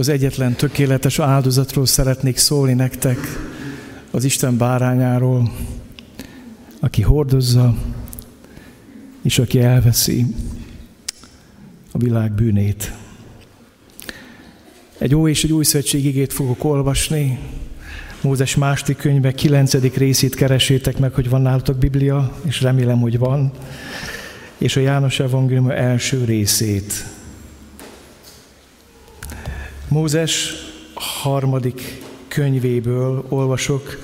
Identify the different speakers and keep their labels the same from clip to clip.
Speaker 1: az egyetlen tökéletes áldozatról szeretnék szólni nektek, az Isten bárányáról, aki hordozza, és aki elveszi a világ bűnét. Egy ó és egy új szövetség igét fogok olvasni. Mózes második könyve kilencedik részét keresétek meg, hogy van nálatok Biblia, és remélem, hogy van. És a János Evangélium első részét. Mózes harmadik könyvéből olvasok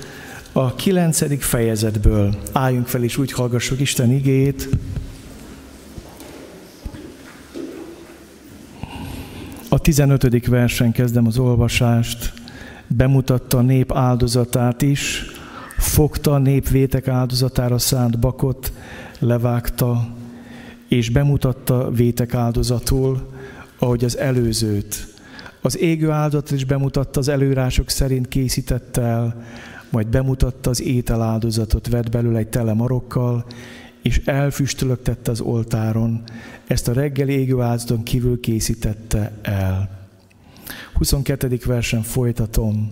Speaker 1: a kilencedik fejezetből. Álljunk fel és úgy hallgassuk Isten igét. A 15. versen kezdem az olvasást. Bemutatta a nép áldozatát is, fogta a nép vétek áldozatára szánt bakot, levágta, és bemutatta vétek áldozatul, ahogy az előzőt. Az égő áldozatot is bemutatta az előrások szerint készítette el, majd bemutatta az ételáldozatot, vett belőle egy tele marokkal, és elfüstölögtette az oltáron. Ezt a reggeli égő áldozaton kívül készítette el. 22. versen folytatom.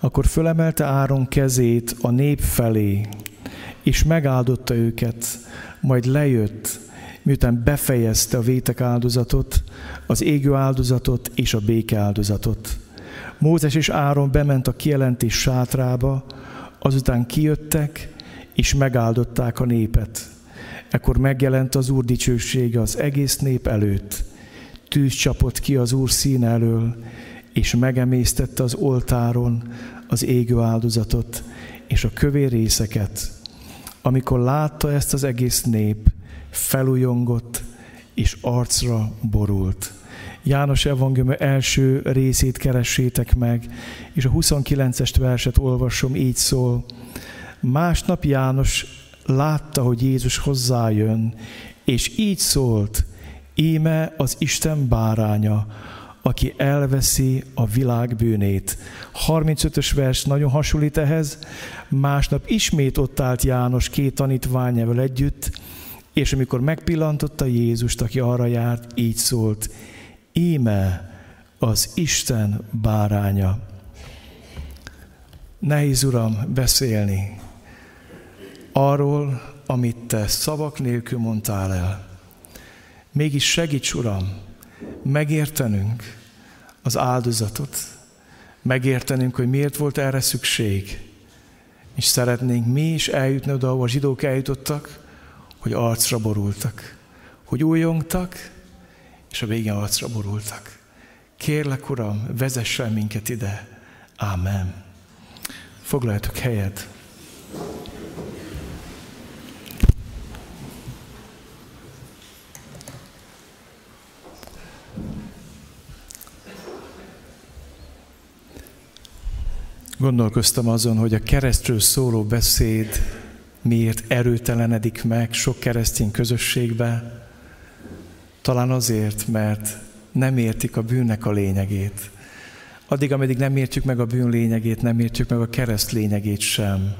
Speaker 1: Akkor fölemelte Áron kezét a nép felé, és megáldotta őket, majd lejött, miután befejezte a vétek áldozatot, az égő áldozatot és a béke áldozatot. Mózes és Áron bement a kijelentés sátrába, azután kijöttek, és megáldották a népet. Ekkor megjelent az Úr dicsősége az egész nép előtt. Tűz csapott ki az Úr szín elől, és megemésztette az oltáron az égő áldozatot és a kövér részeket. Amikor látta ezt az egész nép, felújongott és arcra borult. János evangélium első részét keressétek meg, és a 29-est verset olvasom, így szól. Másnap János látta, hogy Jézus hozzájön, és így szólt, íme az Isten báránya, aki elveszi a világ bűnét. 35-ös vers nagyon hasonlít ehhez. Másnap ismét ott állt János két tanítványával együtt, és amikor megpillantotta Jézust, aki arra járt, így szólt, íme az Isten báránya. Nehéz, Uram, beszélni arról, amit Te szavak nélkül mondtál el. Mégis segíts, Uram, megértenünk az áldozatot, megértenünk, hogy miért volt erre szükség, és szeretnénk mi is eljutni oda, ahol a zsidók eljutottak, hogy arcra borultak, hogy újongtak, és a végén arcra borultak. Kérlek, Uram, vezessen minket ide. Ámen. Foglaljatok helyet. Gondolkoztam azon, hogy a keresztről szóló beszéd miért erőtelenedik meg sok keresztény közösségbe. Talán azért, mert nem értik a bűnnek a lényegét. Addig, ameddig nem értjük meg a bűn lényegét, nem értjük meg a kereszt lényegét sem.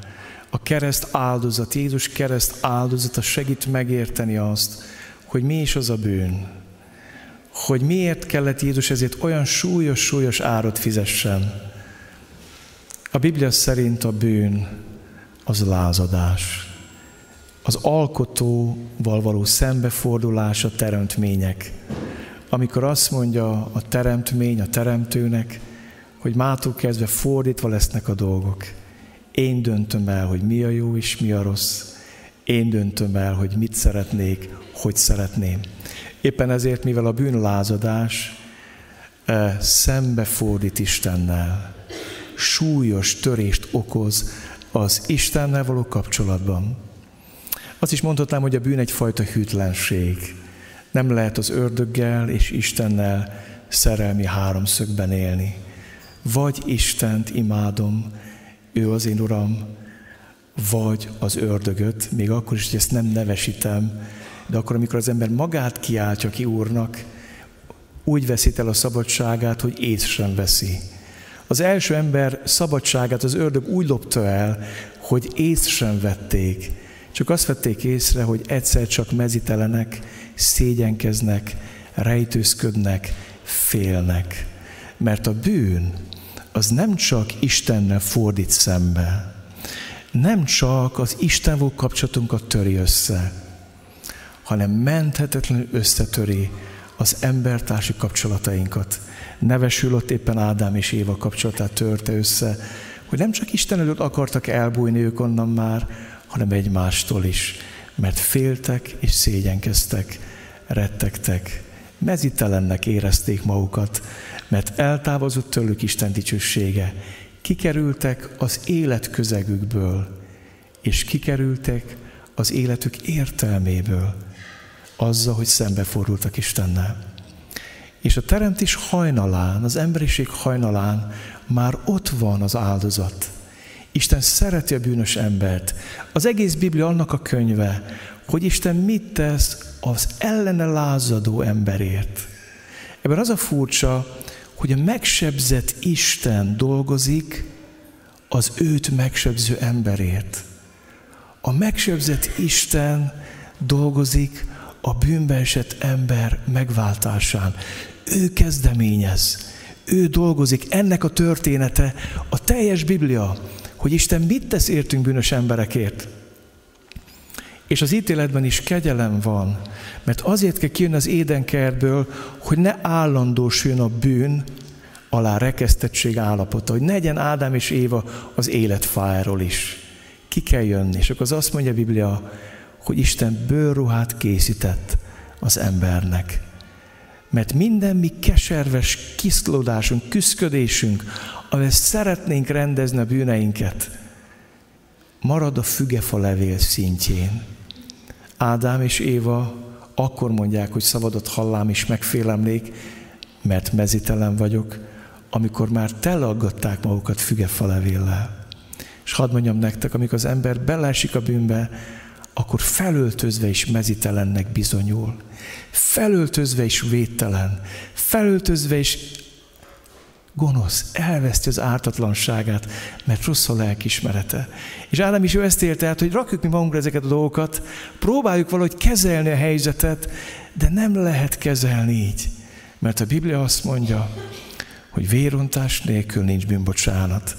Speaker 1: A kereszt áldozat, Jézus kereszt áldozata segít megérteni azt, hogy mi is az a bűn. Hogy miért kellett Jézus ezért olyan súlyos-súlyos árat fizessen. A Biblia szerint a bűn az lázadás. Az alkotóval való szembefordulás a teremtmények. Amikor azt mondja a teremtmény a teremtőnek, hogy mától kezdve fordítva lesznek a dolgok. Én döntöm el, hogy mi a jó és mi a rossz. Én döntöm el, hogy mit szeretnék, hogy szeretném. Éppen ezért, mivel a bűnlázadás eh, szembefordít Istennel, súlyos törést okoz az Istennel való kapcsolatban. Azt is mondhatnám, hogy a bűn egyfajta hűtlenség. Nem lehet az ördöggel és Istennel szerelmi háromszögben élni. Vagy Istent imádom, ő az én Uram, vagy az ördögöt, még akkor is, hogy ezt nem nevesítem, de akkor, amikor az ember magát kiáltja ki Úrnak, úgy veszít el a szabadságát, hogy ész sem veszi. Az első ember szabadságát az ördög úgy lopta el, hogy ész sem vették. Csak azt vették észre, hogy egyszer csak mezitelenek, szégyenkeznek, rejtőzködnek, félnek. Mert a bűn az nem csak Istennel fordít szembe, nem csak az Istenvó kapcsolatunkat töri össze, hanem menthetetlenül összetöri az embertársi kapcsolatainkat. Nevesül ott éppen Ádám és Éva kapcsolatát törte össze, hogy nem csak Isten előtt akartak elbújni ők onnan már, hanem egymástól is, mert féltek és szégyenkeztek, rettegtek, mezitelennek érezték magukat, mert eltávozott tőlük Isten dicsősége. Kikerültek az élet közegükből, és kikerültek az életük értelméből, azzal, hogy szembefordultak Istennel. És a teremtés hajnalán, az emberiség hajnalán már ott van az áldozat. Isten szereti a bűnös embert. Az egész Biblia annak a könyve, hogy Isten mit tesz az ellene lázadó emberért. Ebben az a furcsa, hogy a megsebzett Isten dolgozik az őt megsebző emberért. A megsebzett Isten dolgozik a bűnbe ember megváltásán. Ő kezdeményez, ő dolgozik. Ennek a története a teljes Biblia, hogy Isten mit tesz értünk bűnös emberekért. És az ítéletben is kegyelem van, mert azért kell kijönni az édenkertből, hogy ne állandósuljon a bűn alá rekesztettség állapota, hogy ne legyen Ádám és Éva az életfájáról is. Ki kell jönni, és akkor az azt mondja a Biblia, hogy Isten bőrruhát készített az embernek. Mert minden mi keserves kiszlódásunk, küszködésünk, amivel szeretnénk rendezni a bűneinket, marad a fügefa levél szintjén. Ádám és Éva akkor mondják, hogy szabadott hallám és megfélemlék, mert mezitelen vagyok, amikor már teleaggatták magukat fügefa levéllel. És hadd mondjam nektek, amikor az ember belesik a bűnbe, akkor felöltözve is mezitelennek bizonyul. Felöltözve is védtelen. Felöltözve is gonosz, elveszti az ártatlanságát, mert rossz a lelkismerete. És Ádám is ő ezt élte át, hogy rakjuk mi magunkra ezeket a dolgokat, próbáljuk valahogy kezelni a helyzetet, de nem lehet kezelni így. Mert a Biblia azt mondja, hogy vérontás nélkül nincs bűnbocsánat.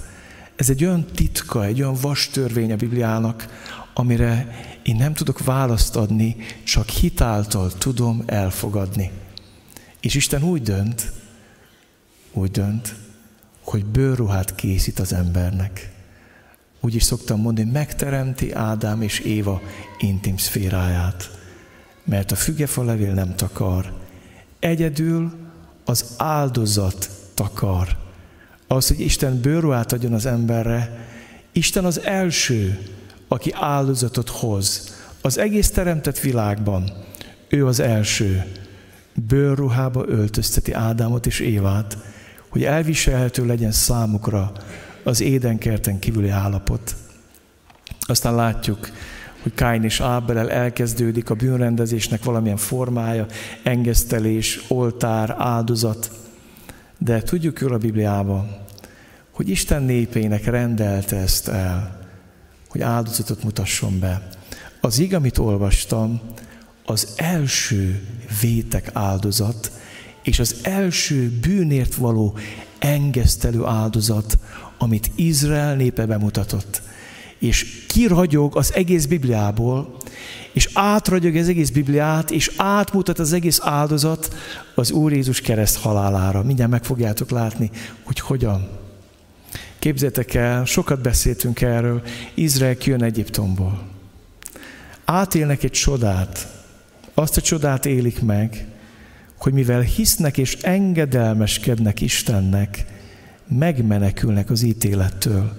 Speaker 1: Ez egy olyan titka, egy olyan vastörvény a Bibliának, amire én nem tudok választ adni, csak hitáltal tudom elfogadni. És Isten úgy dönt, úgy dönt, hogy bőrruhát készít az embernek. Úgy is szoktam mondani, megteremti Ádám és Éva intim szféráját. Mert a fügefa levél nem takar. Egyedül az áldozat takar. Az, hogy Isten bőrruhát adjon az emberre, Isten az első, aki áldozatot hoz. Az egész teremtett világban ő az első. Bőrruhába öltözteti Ádámot és Évát, hogy elviselhető legyen számukra az édenkerten kívüli állapot. Aztán látjuk, hogy Káin és Ábelel elkezdődik a bűnrendezésnek valamilyen formája, engesztelés, oltár, áldozat. De tudjuk jól a Bibliában, hogy Isten népének rendelte ezt el, hogy áldozatot mutasson be. Az ig, amit olvastam, az első vétek áldozat, és az első bűnért való engesztelő áldozat, amit Izrael népe bemutatott. És kiragyog az egész Bibliából, és átragyog az egész Bibliát, és átmutat az egész áldozat az Úr Jézus kereszt halálára. Mindjárt meg fogjátok látni, hogy hogyan. Képzeljétek el, sokat beszéltünk erről, Izrael kijön Egyiptomból. Átélnek egy csodát, azt a csodát élik meg, hogy mivel hisznek és engedelmeskednek Istennek, megmenekülnek az ítélettől.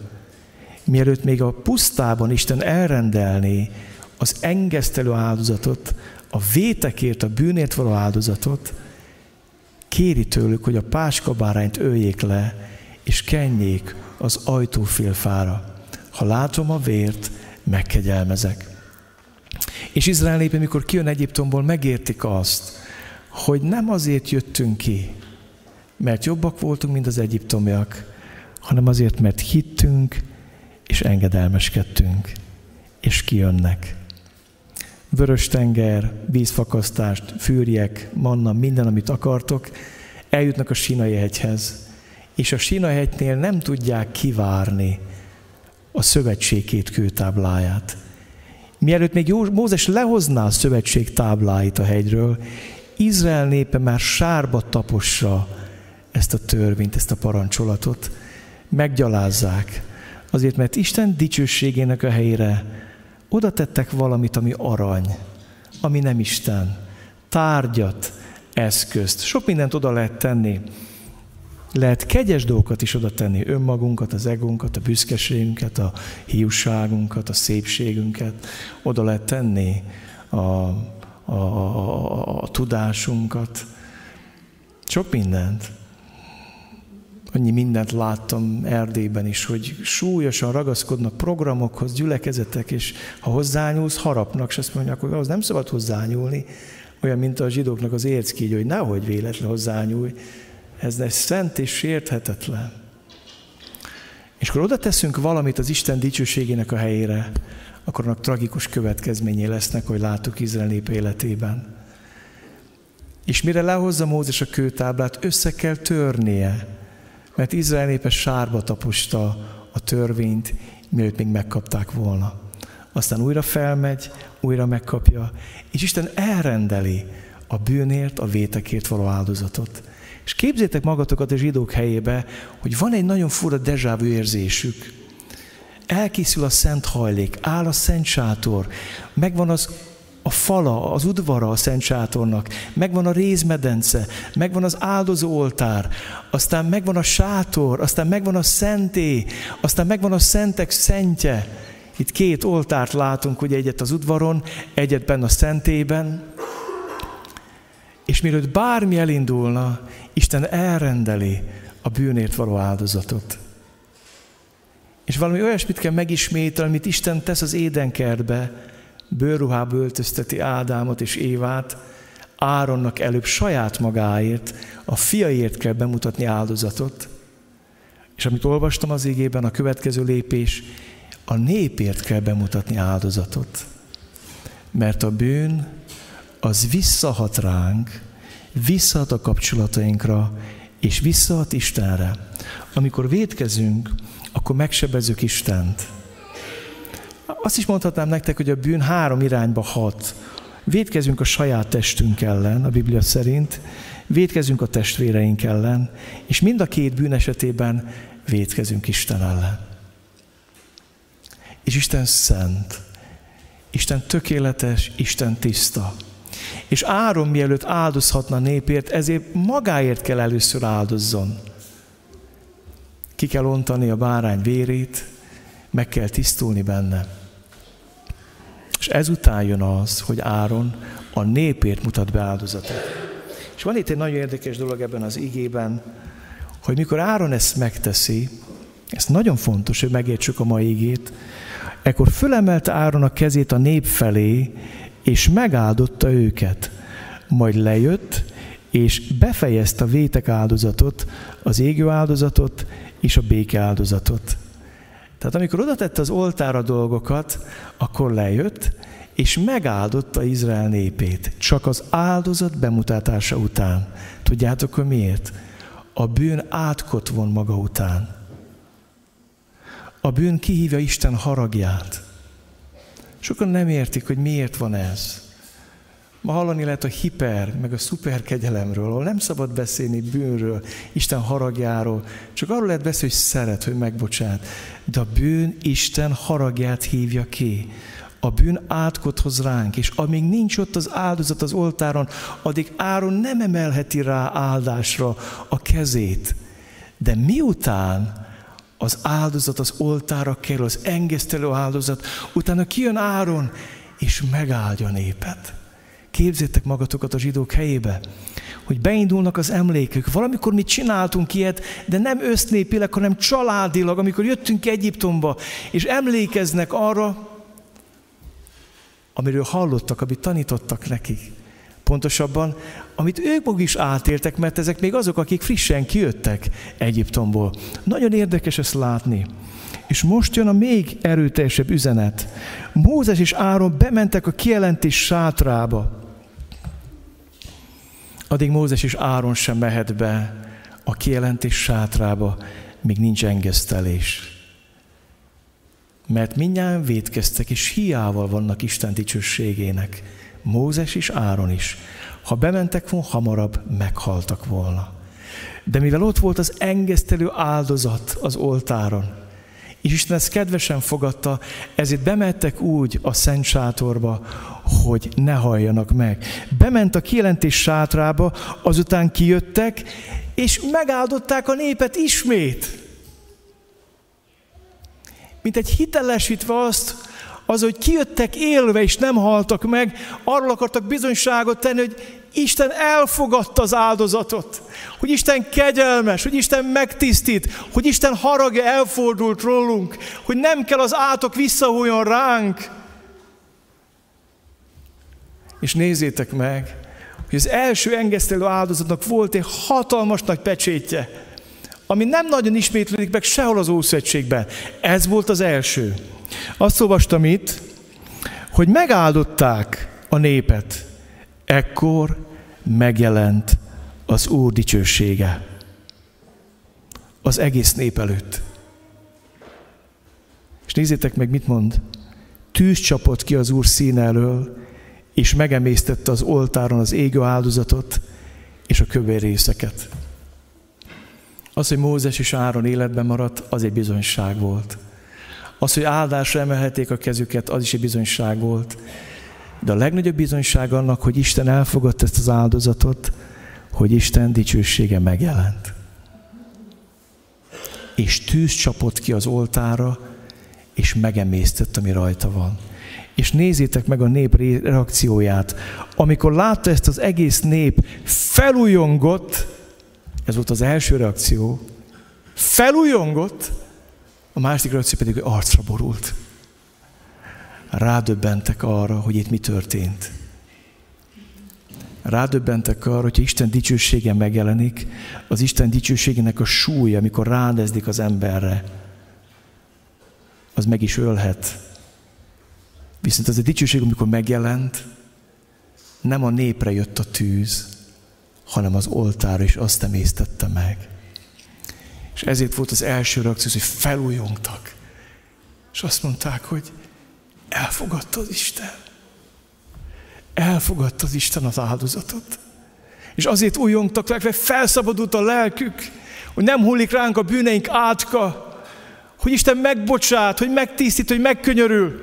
Speaker 1: Mielőtt még a pusztában Isten elrendelné az engesztelő áldozatot, a vétekért, a bűnért való áldozatot, kéri tőlük, hogy a páskabárányt öljék le, és kenjék az ajtófélfára. Ha látom a vért, megkegyelmezek. És Izrael népe, mikor kijön Egyiptomból, megértik azt, hogy nem azért jöttünk ki, mert jobbak voltunk, mint az egyiptomiak, hanem azért, mert hittünk és engedelmeskedtünk, és kijönnek. Vörös tenger, vízfakasztást, fűrjek, manna, minden, amit akartok, eljutnak a Sinai hegyhez, és a Sinahegynél nem tudják kivárni a szövetség két kőtábláját. Mielőtt még Mózes lehozná a szövetség tábláit a hegyről, Izrael népe már sárba tapossa ezt a törvényt, ezt a parancsolatot. Meggyalázzák. Azért, mert Isten dicsőségének a helyére oda tettek valamit, ami arany, ami nem Isten. Tárgyat, eszközt. Sok mindent oda lehet tenni. Lehet kegyes dolgokat is oda tenni, önmagunkat, az egónkat, a büszkeségünket, a hiúságunkat, a szépségünket. Oda lehet tenni a, a, a, a tudásunkat. Sok mindent. Annyi mindent láttam Erdélyben is, hogy súlyosan ragaszkodnak programokhoz, gyülekezetek, és ha hozzányúlsz, harapnak, és azt mondják, hogy az nem szabad hozzányúlni. Olyan, mint a zsidóknak az érckígy, hogy nehogy véletlen hozzányúlj. Ez egy szent és sérthetetlen. És akkor oda teszünk valamit az Isten dicsőségének a helyére, akkor annak tragikus következményé lesznek, hogy láttuk Izrael nép életében. És mire lehozza Mózes a kőtáblát, össze kell törnie, mert Izrael népe sárba taposta a törvényt, mielőtt még megkapták volna. Aztán újra felmegy, újra megkapja, és Isten elrendeli a bűnért, a vétekért való áldozatot. És képzétek magatokat a zsidók helyébe, hogy van egy nagyon fura dezsávű érzésük. Elkészül a szent hajlék, áll a szent sátor, megvan az a fala, az udvara a Szent Sátornak, megvan a rézmedence, megvan az áldozó oltár, aztán megvan a sátor, aztán megvan a szenté, aztán megvan a szentek szentje. Itt két oltárt látunk, ugye egyet az udvaron, egyet benne a szentében. És mielőtt bármi elindulna, Isten elrendeli a bűnért való áldozatot. És valami olyasmit kell megismételni, amit Isten tesz az édenkertbe, bőrruhába öltözteti Ádámot és Évát, Áronnak előbb saját magáért, a fiaért kell bemutatni áldozatot. És amit olvastam az égében, a következő lépés, a népért kell bemutatni áldozatot. Mert a bűn az visszahat ránk, visszahat a kapcsolatainkra, és visszahat Istenre. Amikor védkezünk, akkor megsebezzük Istent. Azt is mondhatnám nektek, hogy a bűn három irányba hat. Védkezünk a saját testünk ellen, a Biblia szerint, védkezünk a testvéreink ellen, és mind a két bűn esetében védkezünk Isten ellen. És Isten szent, Isten tökéletes, Isten tiszta. És Áron mielőtt áldozhatna népért, ezért magáért kell először áldozzon. Ki kell ontani a bárány vérét, meg kell tisztulni benne. És ezután jön az, hogy Áron a népért mutat be áldozatot. És van itt egy nagyon érdekes dolog ebben az igében, hogy mikor Áron ezt megteszi, ez nagyon fontos, hogy megértsük a mai igét, ekkor fölemelte Áron a kezét a nép felé, és megáldotta őket. Majd lejött, és befejezte a vétek áldozatot, az égő áldozatot és a béke áldozatot. Tehát amikor oda tette az oltára dolgokat, akkor lejött, és megáldotta Izrael népét. Csak az áldozat bemutatása után. Tudjátok, hogy miért? A bűn átkot von maga után. A bűn kihívja Isten haragját. Sokan nem értik, hogy miért van ez. Ma hallani lehet a hiper, meg a szuper kegyelemről, ahol nem szabad beszélni bűnről, Isten haragjáról, csak arról lehet beszélni, hogy szeret, hogy megbocsát. De a bűn Isten haragját hívja ki. A bűn átkot hoz ránk, és amíg nincs ott az áldozat az oltáron, addig Áron nem emelheti rá áldásra a kezét. De miután az áldozat az oltára kerül, az engesztelő áldozat, utána kijön Áron, és megáldja a népet. Képzétek magatokat a zsidók helyébe, hogy beindulnak az emlékük. Valamikor mi csináltunk ilyet, de nem össznépileg, hanem családilag, amikor jöttünk Egyiptomba, és emlékeznek arra, amiről hallottak, amit tanítottak nekik. Pontosabban, amit ők maguk is átéltek, mert ezek még azok, akik frissen kijöttek Egyiptomból. Nagyon érdekes ezt látni. És most jön a még erőteljesebb üzenet. Mózes és Áron bementek a kijelentés sátrába addig Mózes és Áron sem mehet be a kijelentés sátrába még nincs engesztelés. Mert mindjárt védkeztek, és hiával vannak Isten dicsőségének. Mózes és Áron is. Ha bementek volna, hamarabb meghaltak volna. De mivel ott volt az engesztelő áldozat az oltáron, és Isten ezt kedvesen fogadta, ezért bemettek úgy a szent sátorba, hogy ne halljanak meg. Bement a kijelentés sátrába, azután kijöttek, és megáldották a népet ismét. Mint egy hitelesítve azt, az, hogy kijöttek élve és nem haltak meg, arról akartak bizonyságot tenni, hogy Isten elfogadta az áldozatot, hogy Isten kegyelmes, hogy Isten megtisztít, hogy Isten haragja elfordult rólunk, hogy nem kell az átok visszahújjon ránk. És nézzétek meg, hogy az első engesztelő áldozatnak volt egy hatalmas nagy pecsétje, ami nem nagyon ismétlődik meg sehol az Ószövetségben. Ez volt az első. Azt olvastam itt, hogy megáldották a népet. Ekkor megjelent az Úr dicsősége az egész nép előtt. És nézzétek meg, mit mond. Tűz csapott ki az Úr színe elől, és megemésztette az oltáron az égő áldozatot és a kövér részeket. Az, hogy Mózes és Áron életben maradt, az egy bizonyság volt. Az, hogy áldásra emelhették a kezüket, az is egy bizonyság volt. De a legnagyobb bizonyság annak, hogy Isten elfogadta ezt az áldozatot, hogy Isten dicsősége megjelent. És tűz csapott ki az oltára, és megemésztett, ami rajta van. És nézzétek meg a nép reakcióját. Amikor látta ezt az egész nép, felújongott, ez volt az első reakció, felújongott, a másik reakció pedig, arcra borult. Rádöbbentek arra, hogy itt mi történt. Rádöbbentek arra, hogyha Isten dicsősége megjelenik, az Isten dicsőségének a súlya, amikor ránezdik az emberre, az meg is ölhet. Viszont az a dicsőség, amikor megjelent, nem a népre jött a tűz, hanem az oltár, és azt emésztette meg. És ezért volt az első reakció, hogy felújongtak. És azt mondták, hogy elfogadta az Isten. Elfogadta az Isten az áldozatot. És azért újongtak meg, mert felszabadult a lelkük, hogy nem hullik ránk a bűneink átka, hogy Isten megbocsát, hogy megtisztít, hogy megkönyörül.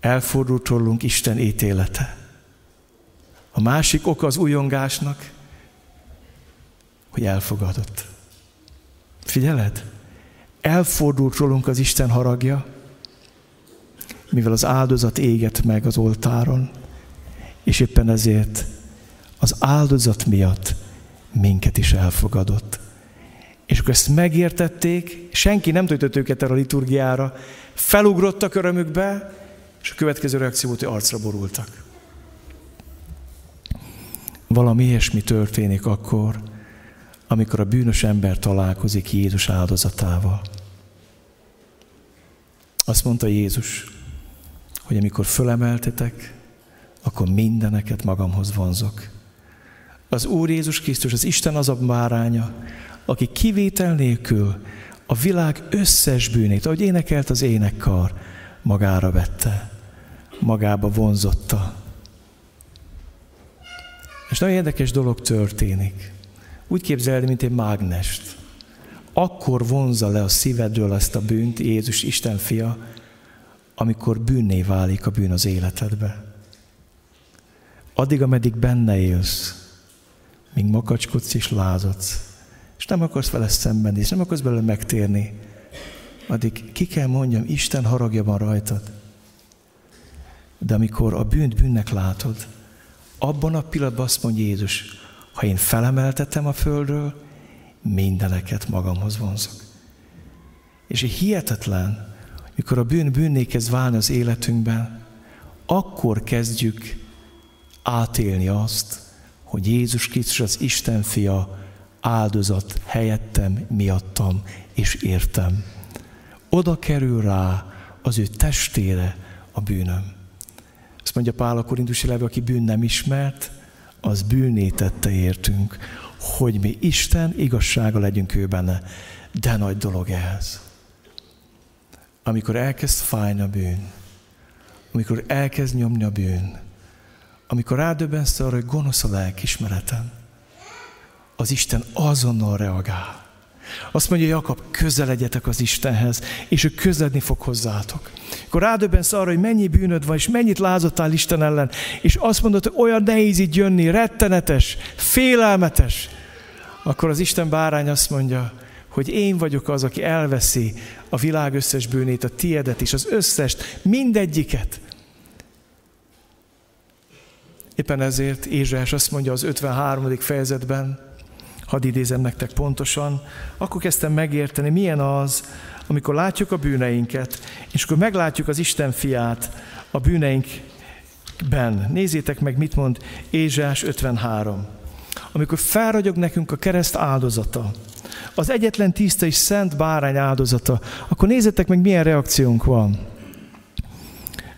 Speaker 1: Elfordult rólunk Isten ítélete. A másik oka az újongásnak, hogy elfogadott. Figyeled? Elfordult rólunk az Isten haragja, mivel az áldozat éget meg az oltáron, és éppen ezért az áldozat miatt minket is elfogadott. És akkor ezt megértették, senki nem töltött őket erre a liturgiára, felugrottak örömükbe, és a következő reakció volt, hogy arcra borultak. Valami ilyesmi történik akkor, amikor a bűnös ember találkozik Jézus áldozatával. Azt mondta Jézus, hogy amikor fölemeltetek, akkor mindeneket magamhoz vonzok. Az Úr Jézus Krisztus, az Isten az a báránya, aki kivétel nélkül a világ összes bűnét, ahogy énekelt az énekkar, magára vette, magába vonzotta. És nagyon érdekes dolog történik. Úgy képzeld, mint egy mágnest. Akkor vonza le a szívedről ezt a bűnt, Jézus Isten fia, amikor bűnné válik a bűn az életedbe. Addig, ameddig benne élsz, míg makacskodsz és lázadsz, és nem akarsz vele szemben, és nem akarsz belőle megtérni, addig ki kell mondjam, Isten haragja van rajtad. De amikor a bűnt bűnnek látod, abban a pillanatban azt mondja Jézus, ha én felemeltetem a földről, mindeneket magamhoz vonzok. És hihetetlen, mikor a bűn bűnné kezd válni az életünkben, akkor kezdjük átélni azt, hogy Jézus Krisztus az Isten fia áldozat helyettem, miattam és értem. Oda kerül rá az ő testére a bűnöm. Azt mondja Pál a korintusi levő, aki bűn nem ismert, az bűnné tette értünk, hogy mi Isten igazsága legyünk ő benne. De nagy dolog ez. Amikor elkezd fájni a bűn, amikor elkezd nyomni a bűn, amikor rádöbbensz arra, hogy gonosz a lelkismeretem, az Isten azonnal reagál. Azt mondja Jakab, közeledjetek az Istenhez, és ő közeledni fog hozzátok. Akkor rádöbbensz arra, hogy mennyi bűnöd van, és mennyit lázottál Isten ellen, és azt mondod, hogy olyan nehéz így jönni, rettenetes, félelmetes, akkor az Isten bárány azt mondja, hogy én vagyok az, aki elveszi a világ összes bűnét, a tiedet és az összest, mindegyiket. Éppen ezért Ézsás azt mondja az 53. fejezetben, hadd idézem nektek pontosan, akkor kezdtem megérteni, milyen az, amikor látjuk a bűneinket, és akkor meglátjuk az Isten fiát a bűneinkben. Nézzétek meg, mit mond Ézsás 53. Amikor felragyog nekünk a kereszt áldozata, az egyetlen tiszta és szent bárány áldozata, akkor nézzétek meg, milyen reakciónk van.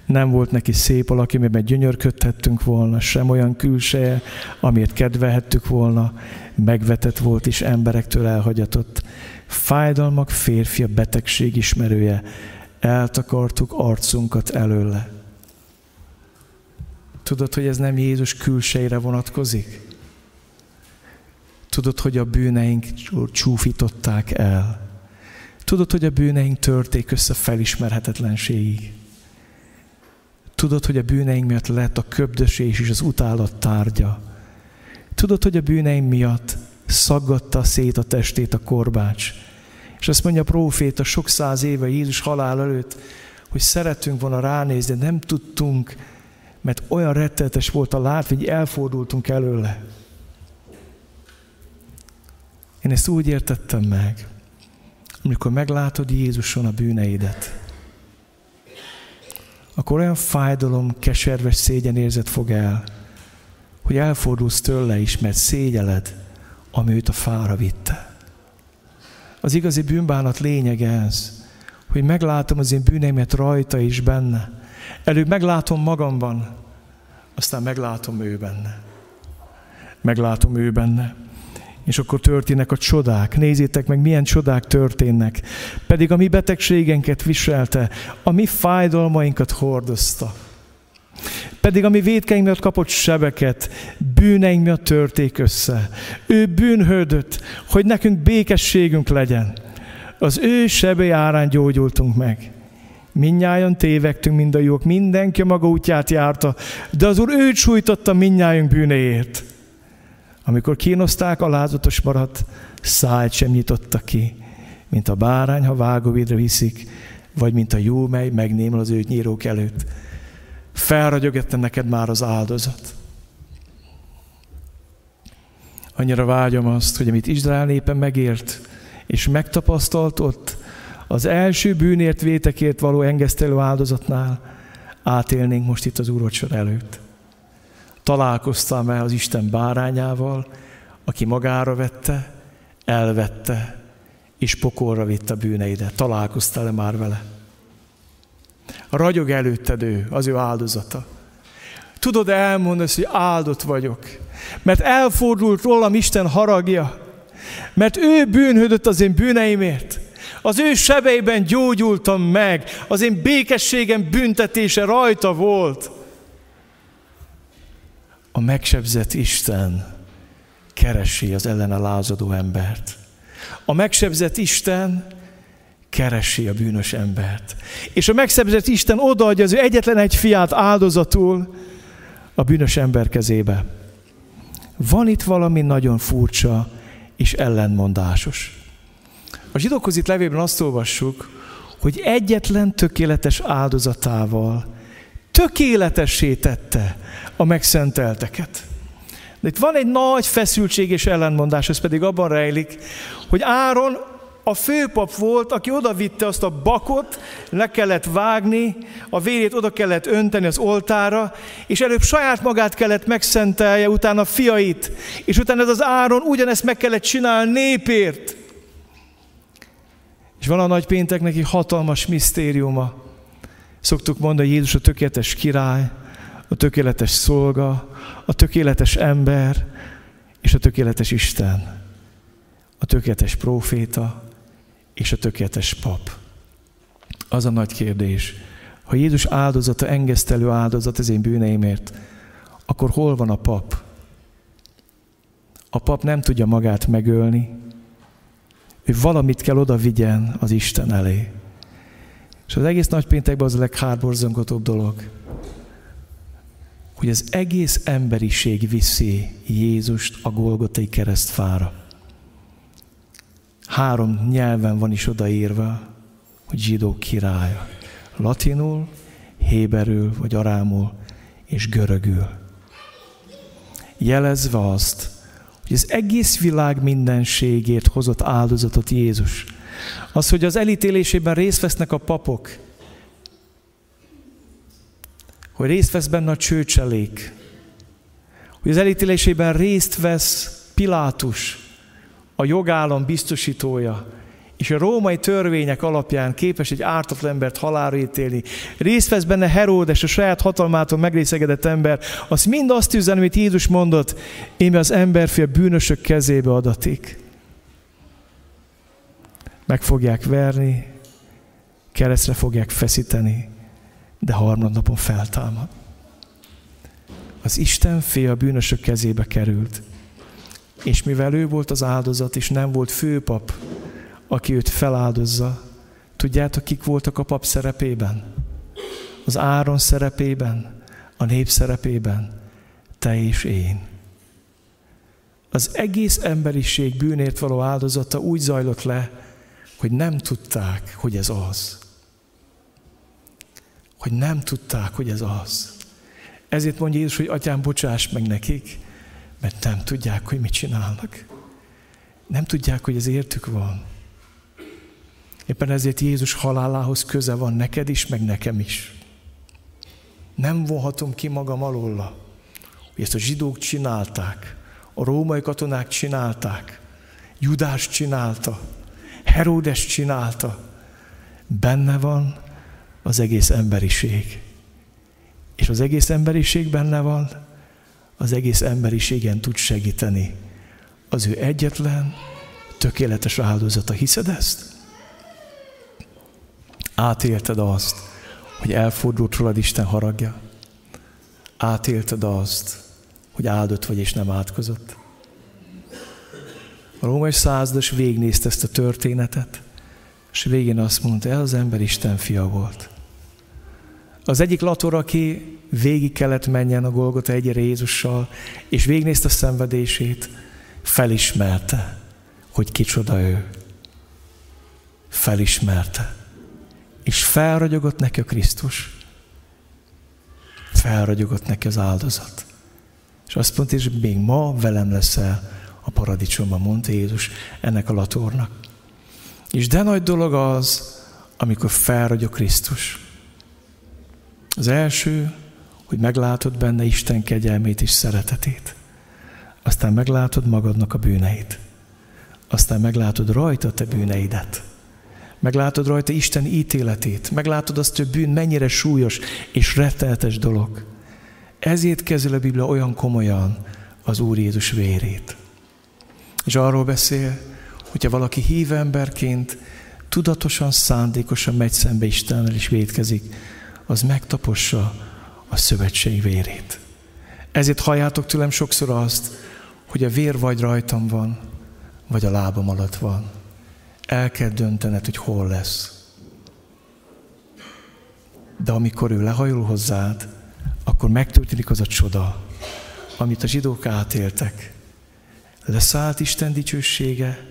Speaker 1: Nem volt neki szép alak, amiben gyönyörködhettünk volna, sem olyan külseje, amiért kedvelhettük volna, megvetett volt és emberektől elhagyatott. Fájdalmak férfia betegség ismerője, eltakartuk arcunkat előle. Tudod, hogy ez nem Jézus külsejére vonatkozik? Tudod, hogy a bűneink csúfították el. Tudod, hogy a bűneink törték össze felismerhetetlenségig. Tudod, hogy a bűneink miatt lett a köbdösés és az utálat tárgya. Tudod, hogy a bűneim miatt szaggatta szét a testét a korbács. És azt mondja a próféta sok száz éve Jézus halál előtt, hogy szeretünk volna ránézni, de nem tudtunk, mert olyan rettenetes volt a lát, hogy elfordultunk előle. Én ezt úgy értettem meg, amikor meglátod Jézuson a bűneidet, akkor olyan fájdalom, keserves szégyenérzet fog el, hogy elfordulsz tőle is, mert szégyeled, ami őt a fára vitte. Az igazi bűnbánat lényeg ez, hogy meglátom az én bűneimet rajta is benne. Előbb meglátom magamban, aztán meglátom ő benne. Meglátom ő benne. És akkor történnek a csodák. Nézzétek meg, milyen csodák történnek. Pedig a mi betegségenket viselte, a mi fájdalmainkat hordozta. Pedig a mi védkeink miatt kapott sebeket, bűneink miatt törték össze. Ő bűnhődött, hogy nekünk békességünk legyen. Az ő sebei árán gyógyultunk meg. Minnyáján tévegtünk mind a jók, mindenki a maga útját járta, de az Úr őt sújtotta minnyájunk bűnéért. Amikor kínozták, alázatos maradt, szájt sem nyitotta ki, mint a bárány, ha vágóvédre viszik, vagy mint a jó, mely megnémel az ő nyírók előtt. Felragyogette neked már az áldozat. Annyira vágyom azt, hogy amit Izrael népen megért, és megtapasztalt ott, az első bűnért, vétekért való engesztelő áldozatnál átélnénk most itt az úrocsor előtt. Találkoztam el az Isten bárányával, aki magára vette, elvette, és pokolra vitte bűneidet. Találkoztál-e már vele? Ragyog előtted ő, az ő áldozata. Tudod elmondani, hogy áldott vagyok, mert elfordult rólam Isten haragja, mert ő bűnhődött az én bűneimért. Az ő sebeiben gyógyultam meg, az én békességem büntetése rajta volt a megsebzett Isten keresi az ellene lázadó embert. A megsebzett Isten keresi a bűnös embert. És a megsebzett Isten odaadja az ő egyetlen egy fiát áldozatul a bűnös ember kezébe. Van itt valami nagyon furcsa és ellenmondásos. A zsidókhoz itt levében azt olvassuk, hogy egyetlen tökéletes áldozatával tökéletessé tette a megszentelteket. De itt van egy nagy feszültség és ellenmondás, ez pedig abban rejlik, hogy Áron a főpap volt, aki oda vitte azt a bakot, le kellett vágni, a vérét oda kellett önteni az oltára, és előbb saját magát kellett megszentelje, utána fiait, és utána ez az Áron ugyanezt meg kellett csinálni népért. És van a nagy péntek neki hatalmas misztériuma. Szoktuk mondani, hogy Jézus a tökéletes király, a tökéletes szolga, a tökéletes ember, és a tökéletes Isten, a tökéletes próféta és a tökéletes pap. Az a nagy kérdés, ha Jézus áldozata engesztelő áldozat az én bűneimért, akkor hol van a pap? A pap nem tudja magát megölni, ő valamit kell oda vigyen az Isten elé. És az egész nagypéntekben az a legháborzongatóbb dolog, hogy az egész emberiség viszi Jézust a Golgotai keresztfára. Három nyelven van is odaírva, hogy zsidó királya. Latinul, héberül vagy arámul és görögül. Jelezve azt, hogy az egész világ mindenségért hozott áldozatot Jézus. Az, hogy az elítélésében részt vesznek a papok, hogy részt vesz benne a csőcselék, hogy az elítélésében részt vesz Pilátus, a jogállam biztosítója, és a római törvények alapján képes egy ártatlan embert halálra ítélni. Részt vesz benne Heródes, a saját hatalmától megrészegedett ember, az mind azt üzen, amit Jézus mondott, én az emberfél bűnösök kezébe adatik. Meg fogják verni, keresztre fogják feszíteni, de harmadnapon feltámad. Az Isten fél a bűnösök kezébe került. És mivel ő volt az áldozat, és nem volt főpap, aki őt feláldozza, tudjátok, kik voltak a pap szerepében? Az Áron szerepében, a nép szerepében, te és én. Az egész emberiség bűnért való áldozata úgy zajlott le, hogy nem tudták, hogy ez az hogy nem tudták, hogy ez az. Ezért mondja Jézus, hogy atyám, bocsáss meg nekik, mert nem tudják, hogy mit csinálnak. Nem tudják, hogy ez értük van. Éppen ezért Jézus halálához köze van neked is, meg nekem is. Nem vonhatom ki magam alóla, hogy ezt a zsidók csinálták, a római katonák csinálták, Judás csinálta, Heródes csinálta. Benne van az egész emberiség. És az egész emberiség benne van, az egész emberiségen tud segíteni. Az ő egyetlen, tökéletes áldozata. Hiszed ezt? Átélted azt, hogy elfordult rólad Isten haragja? Átélted azt, hogy áldott vagy és nem átkozott? A római százados végignézte ezt a történetet, és végén azt mondta, ez az ember Isten fia volt. Az egyik lator, aki végig kellett menjen a Golgota egyre Jézussal, és végignézte a szenvedését, felismerte, hogy kicsoda ő. Felismerte. És felragyogott neki a Krisztus. Felragyogott neki az áldozat. És azt mondta, és még ma velem leszel a paradicsomban, mondta Jézus ennek a latornak. És de nagy dolog az, amikor felragyog Krisztus. Az első, hogy meglátod benne Isten kegyelmét és szeretetét. Aztán meglátod magadnak a bűneit. Aztán meglátod rajta te bűneidet. Meglátod rajta Isten ítéletét. Meglátod azt, hogy bűn mennyire súlyos és retteltes dolog. Ezért kezeli a Biblia olyan komolyan az Úr Jézus vérét. És arról beszél, hogyha valaki hív emberként tudatosan, szándékosan megy szembe Istennel és védkezik, az megtapossa a szövetség vérét. Ezért halljátok tőlem sokszor azt, hogy a vér vagy rajtam van, vagy a lábam alatt van. El kell döntened, hogy hol lesz. De amikor ő lehajol hozzád, akkor megtörténik az a csoda, amit a zsidók átéltek. Leszállt Isten dicsősége,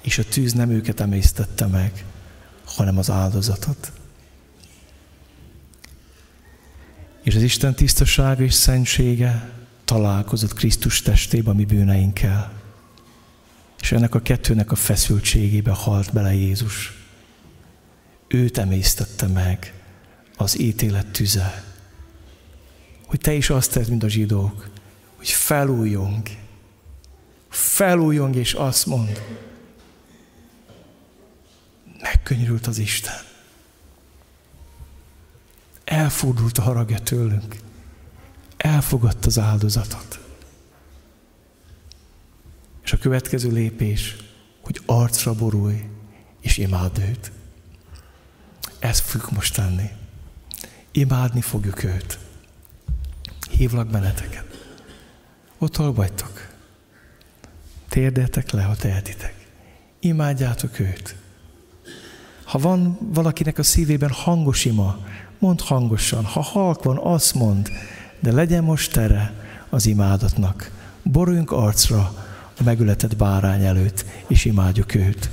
Speaker 1: és a tűz nem őket emésztette meg, hanem az áldozatot. És az Isten tisztasága és szentsége találkozott Krisztus testébe a mi bűneinkkel. És ennek a kettőnek a feszültségébe halt bele Jézus. Őt emésztette meg az ítélet tüze. Hogy te is azt tedd, mint a zsidók, hogy felújjong, felújjong és azt mond, megkönyörült az Isten. Elfordult a haragja tőlünk. Elfogadta az áldozatot. És a következő lépés, hogy arcra borulj, és imád őt. Ezt fogjuk most tenni. Imádni fogjuk őt. Hívlak benneteket. Ott hol vagytok? Térdeltek le, ha tehetitek. Imádjátok őt. Ha van valakinek a szívében hangos ima, mondd hangosan. Ha halk van, azt mond, de legyen most tere az imádatnak. Boruljunk arcra a megületett bárány előtt, és imádjuk őt.